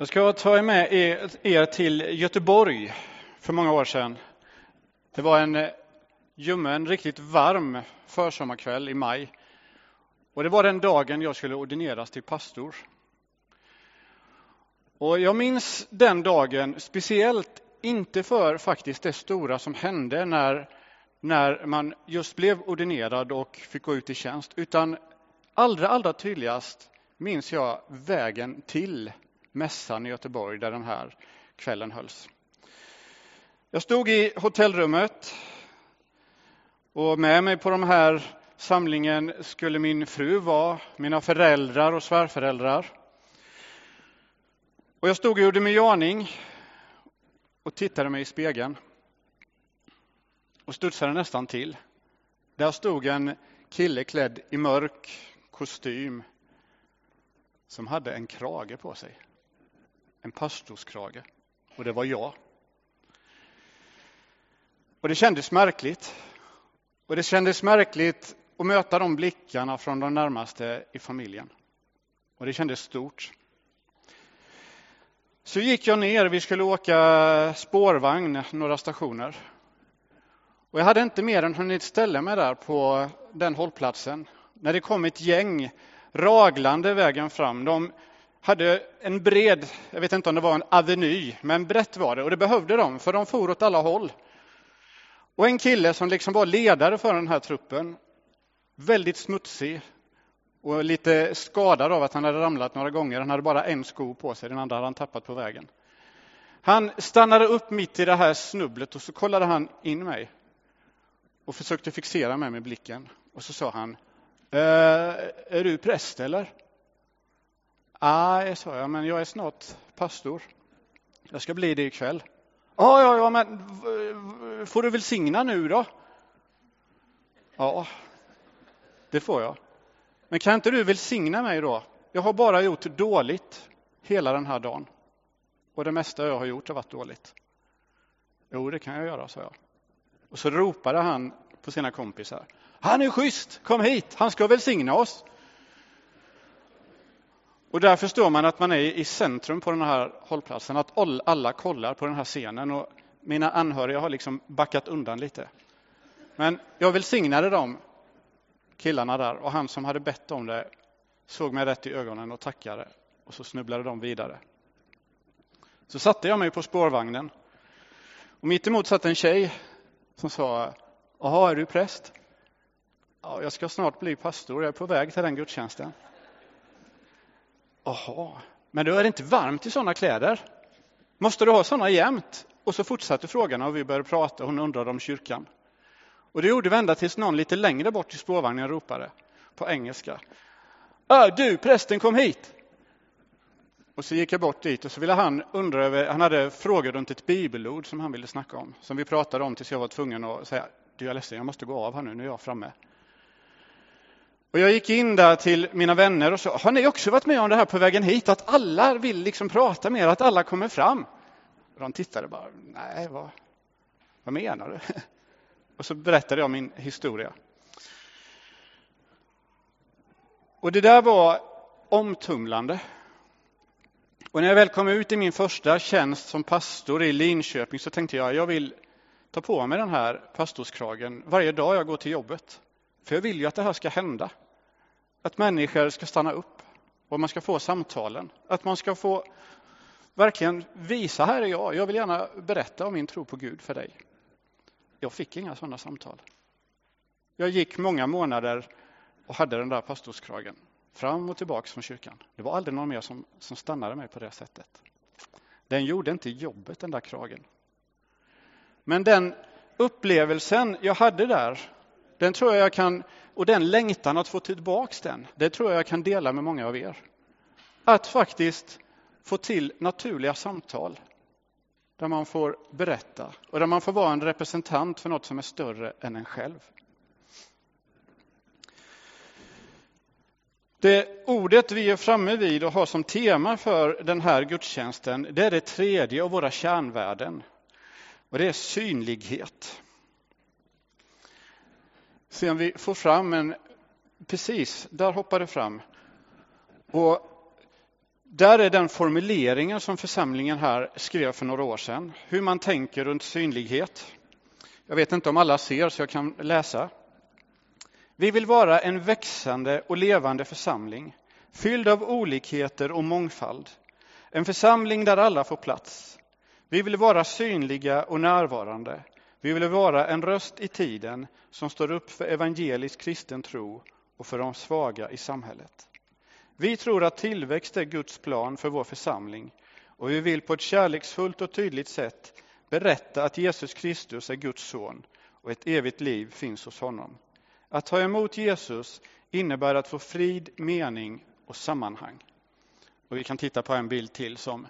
Jag ska ta med er till Göteborg för många år sedan. Det var en eh, ljummen, riktigt varm försommarkväll i maj. Och det var den dagen jag skulle ordineras till pastor. Och jag minns den dagen speciellt, inte för faktiskt det stora som hände när, när man just blev ordinerad och fick gå ut i tjänst, utan allra, allra tydligast minns jag vägen till mässan i Göteborg där den här kvällen hölls. Jag stod i hotellrummet och med mig på den här samlingen skulle min fru vara, mina föräldrar och svärföräldrar. Och jag stod och gjorde mig i aning och tittade mig i spegeln och studsade nästan till. Där stod en kille klädd i mörk kostym som hade en krage på sig en pastorskrage. Och det var jag. Och det kändes märkligt. Och det kändes märkligt att möta de blickarna från de närmaste i familjen. Och det kändes stort. Så gick jag ner, vi skulle åka spårvagn några stationer. Och jag hade inte mer än hunnit ställa mig där på den hållplatsen när det kom ett gäng raglande vägen fram. De hade en bred, jag vet inte om det var en aveny, men brett var det och det behövde de för de for åt alla håll. Och en kille som liksom var ledare för den här truppen, väldigt smutsig och lite skadad av att han hade ramlat några gånger. Han hade bara en sko på sig, den andra hade han tappat på vägen. Han stannade upp mitt i det här snubblet och så kollade han in mig och försökte fixera mig med blicken. Och så sa han, eh, är du präst eller? Nej, sa jag, men jag är snart pastor. Jag ska bli det ikväll. Ja, ja, ja, men får du välsigna nu då? Ja, det får jag. Men kan inte du välsigna mig då? Jag har bara gjort dåligt hela den här dagen. Och det mesta jag har gjort har varit dåligt. Jo, det kan jag göra, sa jag. Och så ropade han på sina kompisar. Han är schysst, kom hit, han ska välsigna oss. Och där förstår man att man är i centrum på den här hållplatsen, att alla kollar på den här scenen. Och mina anhöriga har liksom backat undan lite. Men jag välsignade de killarna där och han som hade bett om det såg mig rätt i ögonen och tackade. Och så snubblade de vidare. Så satte jag mig på spårvagnen. Och mitt emot satt en tjej som sa, jaha, är du präst? Ja, jag ska snart bli pastor, jag är på väg till den gudstjänsten. Jaha, men då är det inte varmt i sådana kläder. Måste du ha sådana jämt? Och så fortsatte frågan och vi började prata. Hon undrade om kyrkan. Och det gjorde vi ända tills någon lite längre bort i spårvagnen ropade på engelska. Du, prästen, kom hit! Och så gick jag bort dit och så ville han undra över, han hade frågor runt ett bibelord som han ville snacka om, som vi pratade om tills jag var tvungen att säga, du jag är ledsen, jag måste gå av här nu, nu är jag framme. Och jag gick in där till mina vänner och sa, har ni också varit med om det här på vägen hit? Att alla vill liksom prata med er, att alla kommer fram. Och de tittade bara, nej, vad, vad menar du? Och så berättade jag min historia. Och det där var omtumlande. Och när jag väl kom ut i min första tjänst som pastor i Linköping så tänkte jag, jag vill ta på mig den här pastorskragen varje dag jag går till jobbet. För jag vill ju att det här ska hända. Att människor ska stanna upp och man ska få samtalen. Att man ska få verkligen visa, här är jag, jag vill gärna berätta om min tro på Gud för dig. Jag fick inga sådana samtal. Jag gick många månader och hade den där pastorskragen fram och tillbaks från kyrkan. Det var aldrig någon mer som, som stannade mig på det sättet. Den gjorde inte jobbet, den där kragen. Men den upplevelsen jag hade där den tror jag jag kan, och den längtan att få tillbaks den, det tror jag kan dela med många av er. Att faktiskt få till naturliga samtal där man får berätta och där man får vara en representant för något som är större än en själv. Det ordet vi är framme vid och har som tema för den här gudstjänsten, det är det tredje av våra kärnvärden. Och det är synlighet. Se om vi får fram en... Precis, där hoppar det fram. Och Där är den formuleringen som församlingen här skrev för några år sedan, hur man tänker runt synlighet. Jag vet inte om alla ser så jag kan läsa. Vi vill vara en växande och levande församling, fylld av olikheter och mångfald. En församling där alla får plats. Vi vill vara synliga och närvarande. Vi vill vara en röst i tiden som står upp för evangelisk kristen tro och för de svaga i samhället. Vi tror att tillväxt är Guds plan för vår församling och vi vill på ett kärleksfullt och tydligt sätt berätta att Jesus Kristus är Guds son och ett evigt liv finns hos honom. Att ta emot Jesus innebär att få frid, mening och sammanhang. Och vi kan titta på en bild till som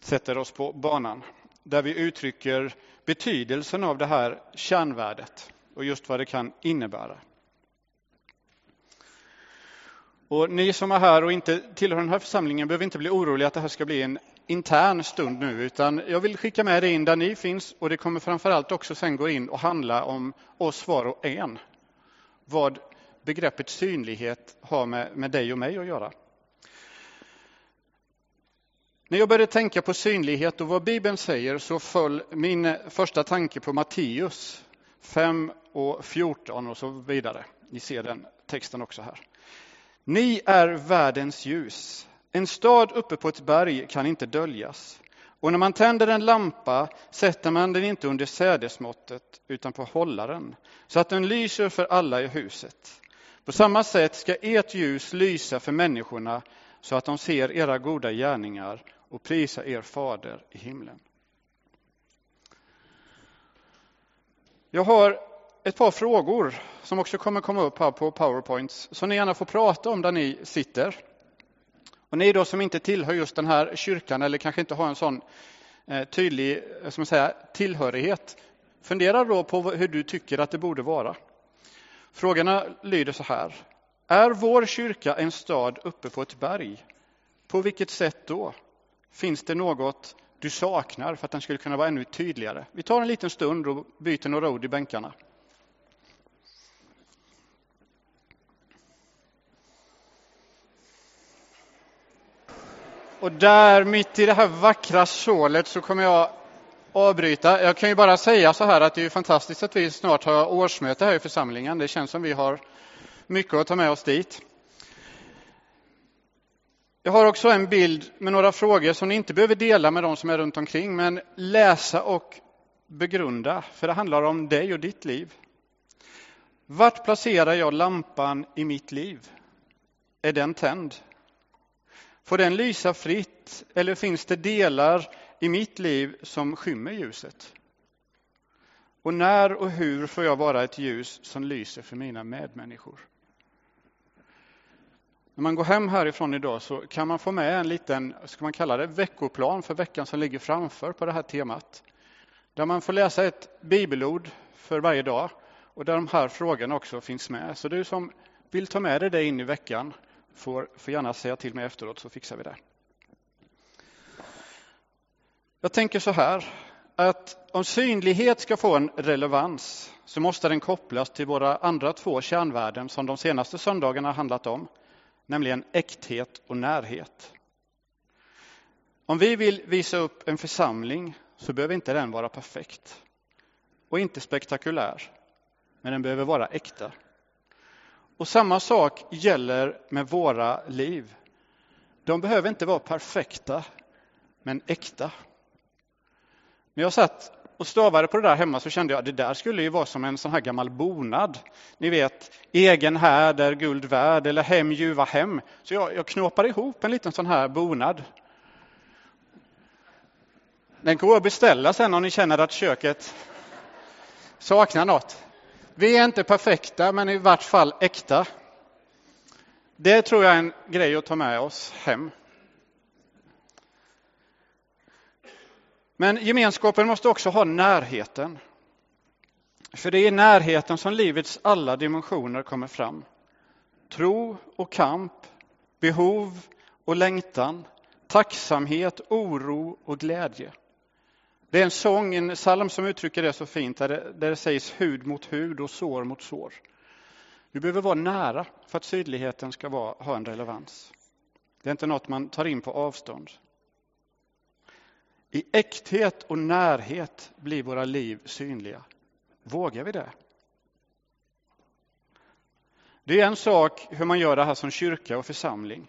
sätter oss på banan, där vi uttrycker betydelsen av det här kärnvärdet och just vad det kan innebära. Och ni som är här och inte tillhör den här församlingen behöver inte bli oroliga att det här ska bli en intern stund nu, utan jag vill skicka med det in där ni finns och det kommer framförallt också sen gå in och handla om oss var och en. Vad begreppet synlighet har med, med dig och mig att göra. När jag började tänka på synlighet och vad Bibeln säger så föll min första tanke på Matteus 5 och 14 och så vidare. Ni ser den texten också här. Ni är världens ljus. En stad uppe på ett berg kan inte döljas. Och när man tänder en lampa sätter man den inte under sädesmåttet utan på hållaren så att den lyser för alla i huset. På samma sätt ska ert ljus lysa för människorna så att de ser era goda gärningar och prisa er fader i himlen. Jag har ett par frågor som också kommer komma upp här på Powerpoints som ni gärna får prata om där ni sitter. Och ni då som inte tillhör just den här kyrkan eller kanske inte har en sån eh, tydlig eh, som säga, tillhörighet. Fundera då på hur du tycker att det borde vara. Frågorna lyder så här. Är vår kyrka en stad uppe på ett berg? På vilket sätt då? Finns det något du saknar för att den skulle kunna vara ännu tydligare? Vi tar en liten stund och byter några ord i bänkarna. Och där mitt i det här vackra sålet så kommer jag avbryta. Jag kan ju bara säga så här att det är fantastiskt att vi snart har årsmöte här i församlingen. Det känns som vi har mycket att ta med oss dit. Jag har också en bild med några frågor som ni inte behöver dela med de som är runt omkring, men läsa och begrunda, för det handlar om dig och ditt liv. Vart placerar jag lampan i mitt liv? Är den tänd? Får den lysa fritt eller finns det delar i mitt liv som skymmer ljuset? Och när och hur får jag vara ett ljus som lyser för mina medmänniskor? När man går hem härifrån idag så kan man få med en liten, ska man kalla det, veckoplan för veckan som ligger framför på det här temat. Där man får läsa ett bibelord för varje dag och där de här frågorna också finns med. Så du som vill ta med dig det in i veckan får, får gärna säga till mig efteråt så fixar vi det. Jag tänker så här, att om synlighet ska få en relevans så måste den kopplas till våra andra två kärnvärden som de senaste söndagarna handlat om, nämligen äkthet och närhet. Om vi vill visa upp en församling så behöver inte den vara perfekt och inte spektakulär, men den behöver vara äkta. Och samma sak gäller med våra liv. De behöver inte vara perfekta, men äkta. När jag satt och stavade på det där hemma så kände jag att det där skulle ju vara som en sån här gammal bonad. Ni vet, egen härd är guld värd eller hem ljuva hem. Så jag, jag knåpade ihop en liten sån här bonad. Den går att beställa sen om ni känner att köket saknar något. Vi är inte perfekta, men i vart fall äkta. Det tror jag är en grej att ta med oss hem. Men gemenskapen måste också ha närheten. För det är i närheten som livets alla dimensioner kommer fram. Tro och kamp, behov och längtan, tacksamhet, oro och glädje. Det är en sång, en psalm som uttrycker det så fint, där det, där det sägs hud mot hud och sår mot sår. Du behöver vara nära för att sydligheten ska vara, ha en relevans. Det är inte något man tar in på avstånd. I äkthet och närhet blir våra liv synliga. Vågar vi det? Det är en sak hur man gör det här som kyrka och församling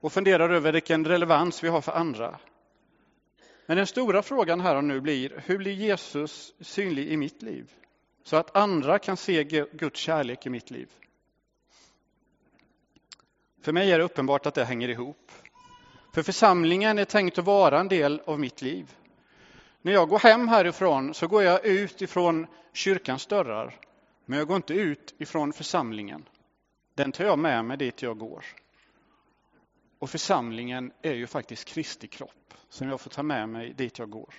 och funderar över vilken relevans vi har för andra. Men den stora frågan här och nu blir, hur blir Jesus synlig i mitt liv? Så att andra kan se Guds kärlek i mitt liv. För mig är det uppenbart att det hänger ihop. För församlingen är tänkt att vara en del av mitt liv. När jag går hem härifrån så går jag ut ifrån kyrkans dörrar, men jag går inte ut ifrån församlingen. Den tar jag med mig dit jag går. Och församlingen är ju faktiskt Kristi kropp som jag får ta med mig dit jag går.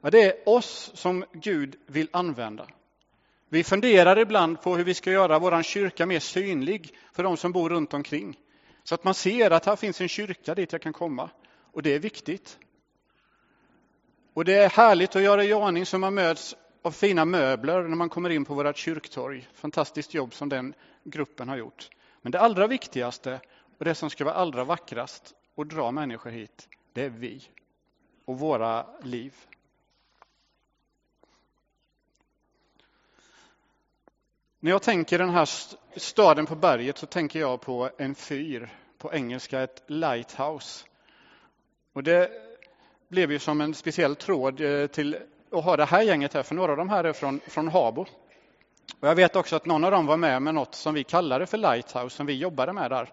Ja, det är oss som Gud vill använda. Vi funderar ibland på hur vi ska göra vår kyrka mer synlig för de som bor runt omkring. Så att man ser att här finns en kyrka dit jag kan komma. Och det är viktigt. Och det är härligt att göra i ordning så man möts av fina möbler när man kommer in på vårt kyrktorg. Fantastiskt jobb som den gruppen har gjort. Men det allra viktigaste och det som ska vara allra vackrast och dra människor hit, det är vi och våra liv. När jag tänker den här staden på berget så tänker jag på en fyr, på engelska ett lighthouse. Och det blev ju som en speciell tråd eh, till att ha det här gänget här, för några av de här är från, från Habo. Och jag vet också att någon av dem var med med något som vi kallade för Lighthouse, som vi jobbade med där.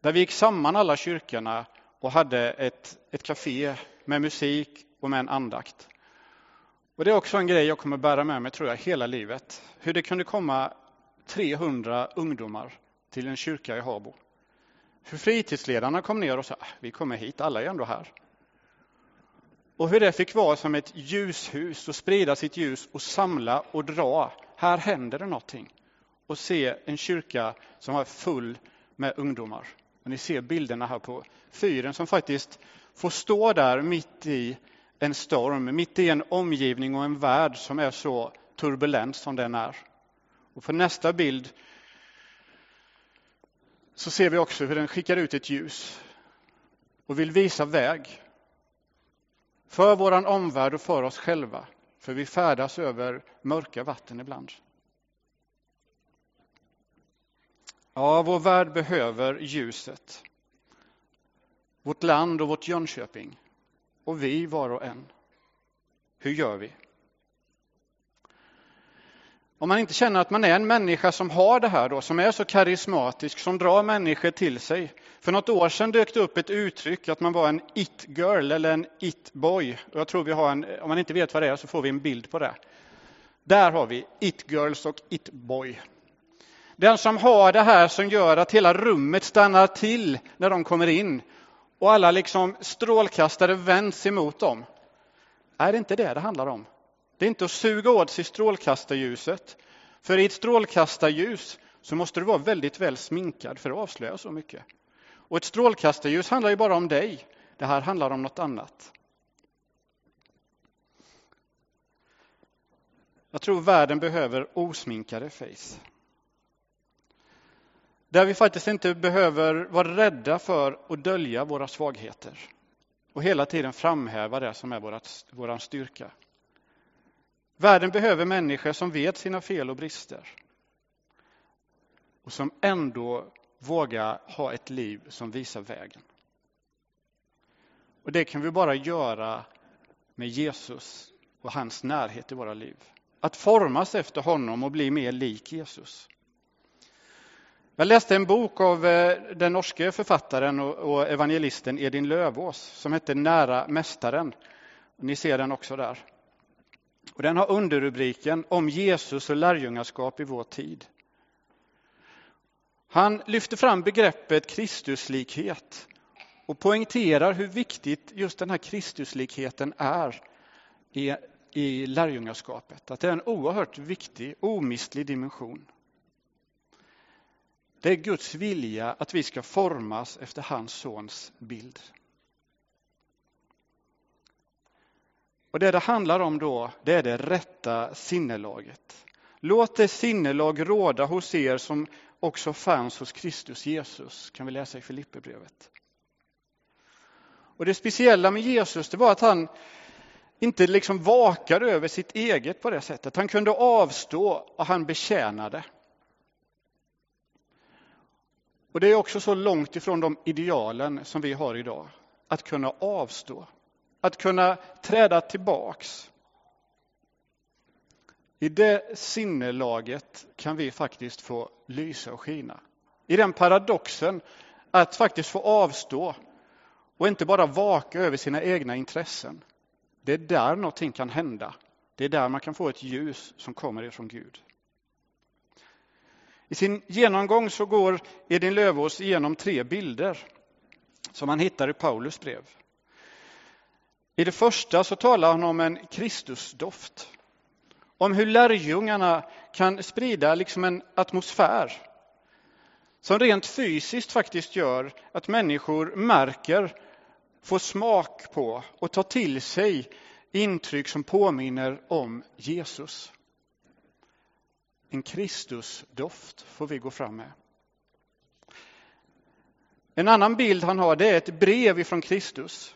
Där vi gick samman alla kyrkorna och hade ett, ett café med musik och med en andakt. Och Det är också en grej jag kommer bära med mig tror jag hela livet. Hur det kunde komma 300 ungdomar till en kyrka i Habo. Hur fritidsledarna kom ner och sa, ah, vi kommer hit, alla är ändå här. Och hur det fick vara som ett ljushus och sprida sitt ljus och samla och dra. Här händer det någonting. Och se en kyrka som var full med ungdomar. Och ni ser bilderna här på fyren som faktiskt får stå där mitt i en storm, mitt i en omgivning och en värld som är så turbulent som den är. Och på nästa bild så ser vi också hur den skickar ut ett ljus och vill visa väg för vår omvärld och för oss själva. För vi färdas över mörka vatten ibland. Ja, vår värld behöver ljuset. Vårt land och vårt Jönköping. Och vi var och en. Hur gör vi? Om man inte känner att man är en människa som har det här då, som är så karismatisk, som drar människor till sig. För något år sedan dök det upp ett uttryck att man var en it-girl eller en it-boy. Jag tror vi har en, om man inte vet vad det är så får vi en bild på det. Där har vi it-girls och it-boy. Den som har det här som gör att hela rummet stannar till när de kommer in och alla liksom strålkastare vänds emot dem. Är det inte det det handlar om? Det är inte att suga åt sig strålkastarljuset. För i ett strålkastarljus så måste du vara väldigt väl sminkad för att avslöja så mycket. Och ett strålkastarljus handlar ju bara om dig. Det här handlar om något annat. Jag tror världen behöver osminkade face. Där vi faktiskt inte behöver vara rädda för att dölja våra svagheter och hela tiden framhäva det som är vår styrka. Världen behöver människor som vet sina fel och brister och som ändå vågar ha ett liv som visar vägen. Och Det kan vi bara göra med Jesus och hans närhet i våra liv. Att formas efter honom och bli mer lik Jesus. Jag läste en bok av eh, den norske författaren och evangelisten Edin Lövås som hette Nära mästaren. Ni ser den också där. Och den har underrubriken Om Jesus och lärjungaskap i vår tid. Han lyfter fram begreppet Kristuslikhet och poängterar hur viktigt just den här Kristuslikheten är i, i lärjungaskapet. Att det är en oerhört viktig, omistlig dimension. Det är Guds vilja att vi ska formas efter hans sons bild. Och Det det handlar om då, det är det rätta sinnelaget. Låt det sinnelag råda hos er som också fanns hos Kristus Jesus, kan vi läsa i Filipperbrevet. Och det speciella med Jesus, det var att han inte liksom vakade över sitt eget på det sättet. Han kunde avstå och han betjänade. Och det är också så långt ifrån de idealen som vi har idag. Att kunna avstå, att kunna träda tillbaks. I det sinnelaget kan vi faktiskt få lysa och skina. I den paradoxen att faktiskt få avstå och inte bara vaka över sina egna intressen. Det är där någonting kan hända. Det är där man kan få ett ljus som kommer ifrån Gud. I sin genomgång så går Edin Lövås igenom tre bilder som han hittar i Paulus brev. I det första så talar han om en Kristusdoft. Om hur lärjungarna kan sprida liksom en atmosfär som rent fysiskt faktiskt gör att människor märker, får smak på och tar till sig intryck som påminner om Jesus. En Kristusdoft får vi gå fram med. En annan bild han har det är ett brev ifrån Kristus.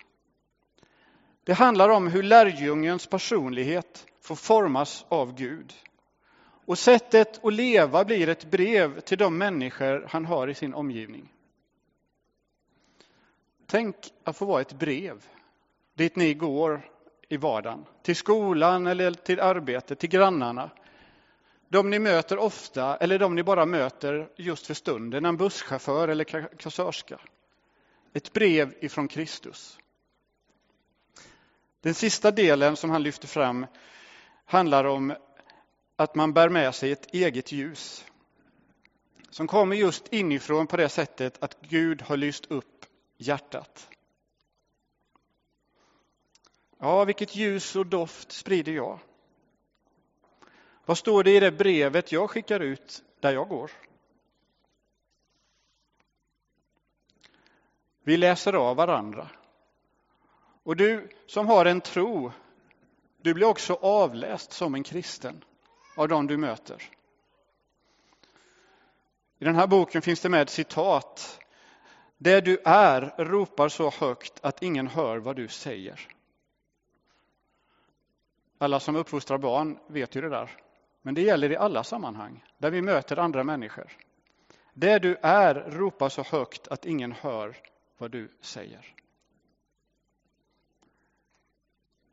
Det handlar om hur lärjungens personlighet får formas av Gud. Och sättet att leva blir ett brev till de människor han har i sin omgivning. Tänk att få vara ett brev dit ni går i vardagen. Till skolan eller till arbetet, till grannarna. De ni möter ofta eller de ni bara möter just för stunden, en busschaufför eller kassörska. Ett brev ifrån Kristus. Den sista delen som han lyfter fram handlar om att man bär med sig ett eget ljus. Som kommer just inifrån på det sättet att Gud har lyst upp hjärtat. Ja, vilket ljus och doft sprider jag? Vad står det i det brevet jag skickar ut där jag går? Vi läser av varandra. Och du som har en tro, du blir också avläst som en kristen av dem du möter. I den här boken finns det med citat. Det du är ropar så högt att ingen hör vad du säger. Alla som uppfostrar barn vet ju det där. Men det gäller i alla sammanhang där vi möter andra människor. Det du är ropar så högt att ingen hör vad du säger.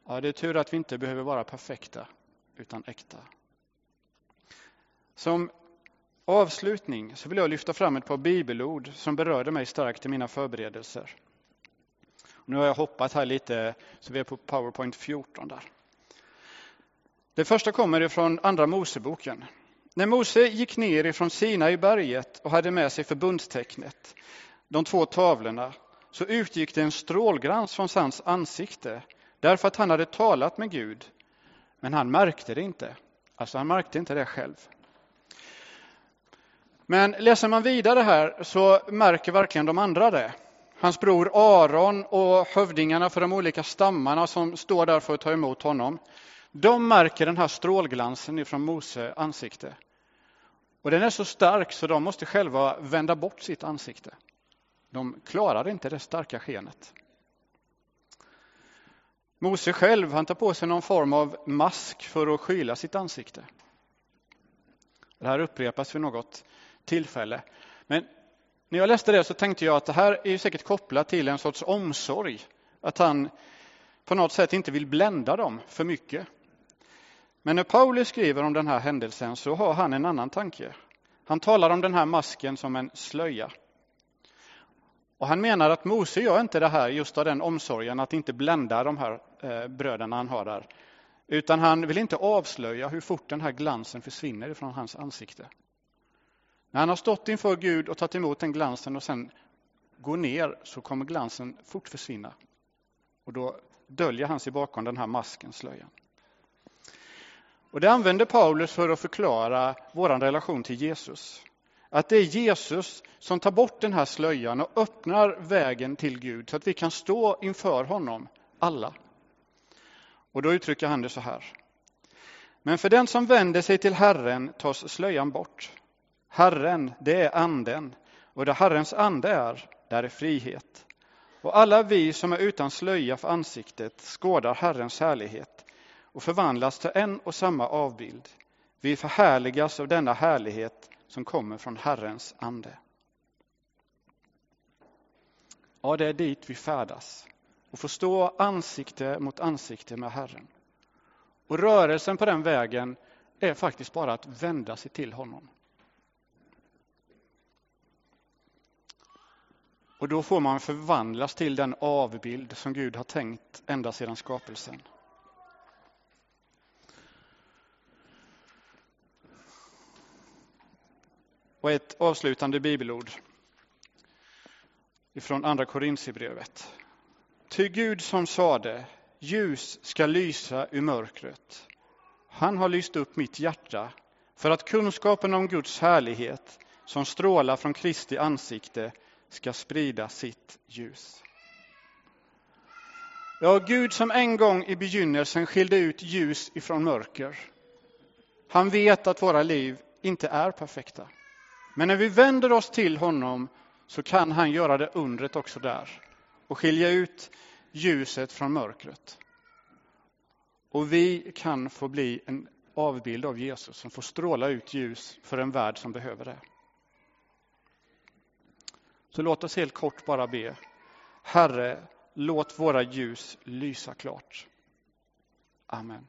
Ja, det är tur att vi inte behöver vara perfekta, utan äkta. Som avslutning så vill jag lyfta fram ett par bibelord som berörde mig starkt i mina förberedelser. Nu har jag hoppat här lite, så vi är på Powerpoint 14 där. Det första kommer ifrån Andra Moseboken. När Mose gick ner ifrån Sina i berget och hade med sig förbundstecknet, de två tavlorna, så utgick det en strålglans från hans ansikte därför att han hade talat med Gud. Men han märkte det inte. Alltså han märkte inte det själv. Men läser man vidare här så märker verkligen de andra det. Hans bror Aron och hövdingarna för de olika stammarna som står där för att ta emot honom. De märker den här strålglansen ifrån Mose ansikte. Och den är så stark så de måste själva vända bort sitt ansikte. De klarar inte det starka skenet. Mose själv han tar på sig någon form av mask för att skyla sitt ansikte. Det här upprepas vid något tillfälle. Men när jag läste det så tänkte jag att det här är säkert kopplat till en sorts omsorg. Att han på något sätt inte vill blända dem för mycket. Men när Paulus skriver om den här händelsen så har han en annan tanke. Han talar om den här masken som en slöja. Och han menar att Mose gör inte det här just av den omsorgen att inte blända de här eh, bröderna han har där. Utan han vill inte avslöja hur fort den här glansen försvinner ifrån hans ansikte. När han har stått inför Gud och tagit emot den glansen och sen går ner så kommer glansen fort försvinna. Och då döljer han sig bakom den här masken, slöjan. Och det använder Paulus för att förklara vår relation till Jesus. Att det är Jesus som tar bort den här slöjan och öppnar vägen till Gud så att vi kan stå inför honom, alla. Och då uttrycker han det så här. Men för den som vänder sig till Herren tas slöjan bort. Herren, det är anden, och där Herrens ande är, där är frihet. Och alla vi som är utan slöja för ansiktet skådar Herrens härlighet och förvandlas till en och samma avbild. Vi förhärligas av denna härlighet som kommer från Herrens ande. Ja, det är dit vi färdas och får stå ansikte mot ansikte med Herren. Och rörelsen på den vägen är faktiskt bara att vända sig till honom. Och då får man förvandlas till den avbild som Gud har tänkt ända sedan skapelsen. Och ett avslutande bibelord ifrån Andra Korintierbrevet. Ty Gud som sade, ljus ska lysa ur mörkret. Han har lyst upp mitt hjärta för att kunskapen om Guds härlighet som strålar från Kristi ansikte ska sprida sitt ljus. Ja, Gud som en gång i begynnelsen skilde ut ljus ifrån mörker. Han vet att våra liv inte är perfekta. Men när vi vänder oss till honom så kan han göra det undret också där och skilja ut ljuset från mörkret. Och vi kan få bli en avbild av Jesus som får stråla ut ljus för en värld som behöver det. Så låt oss helt kort bara be. Herre, låt våra ljus lysa klart. Amen.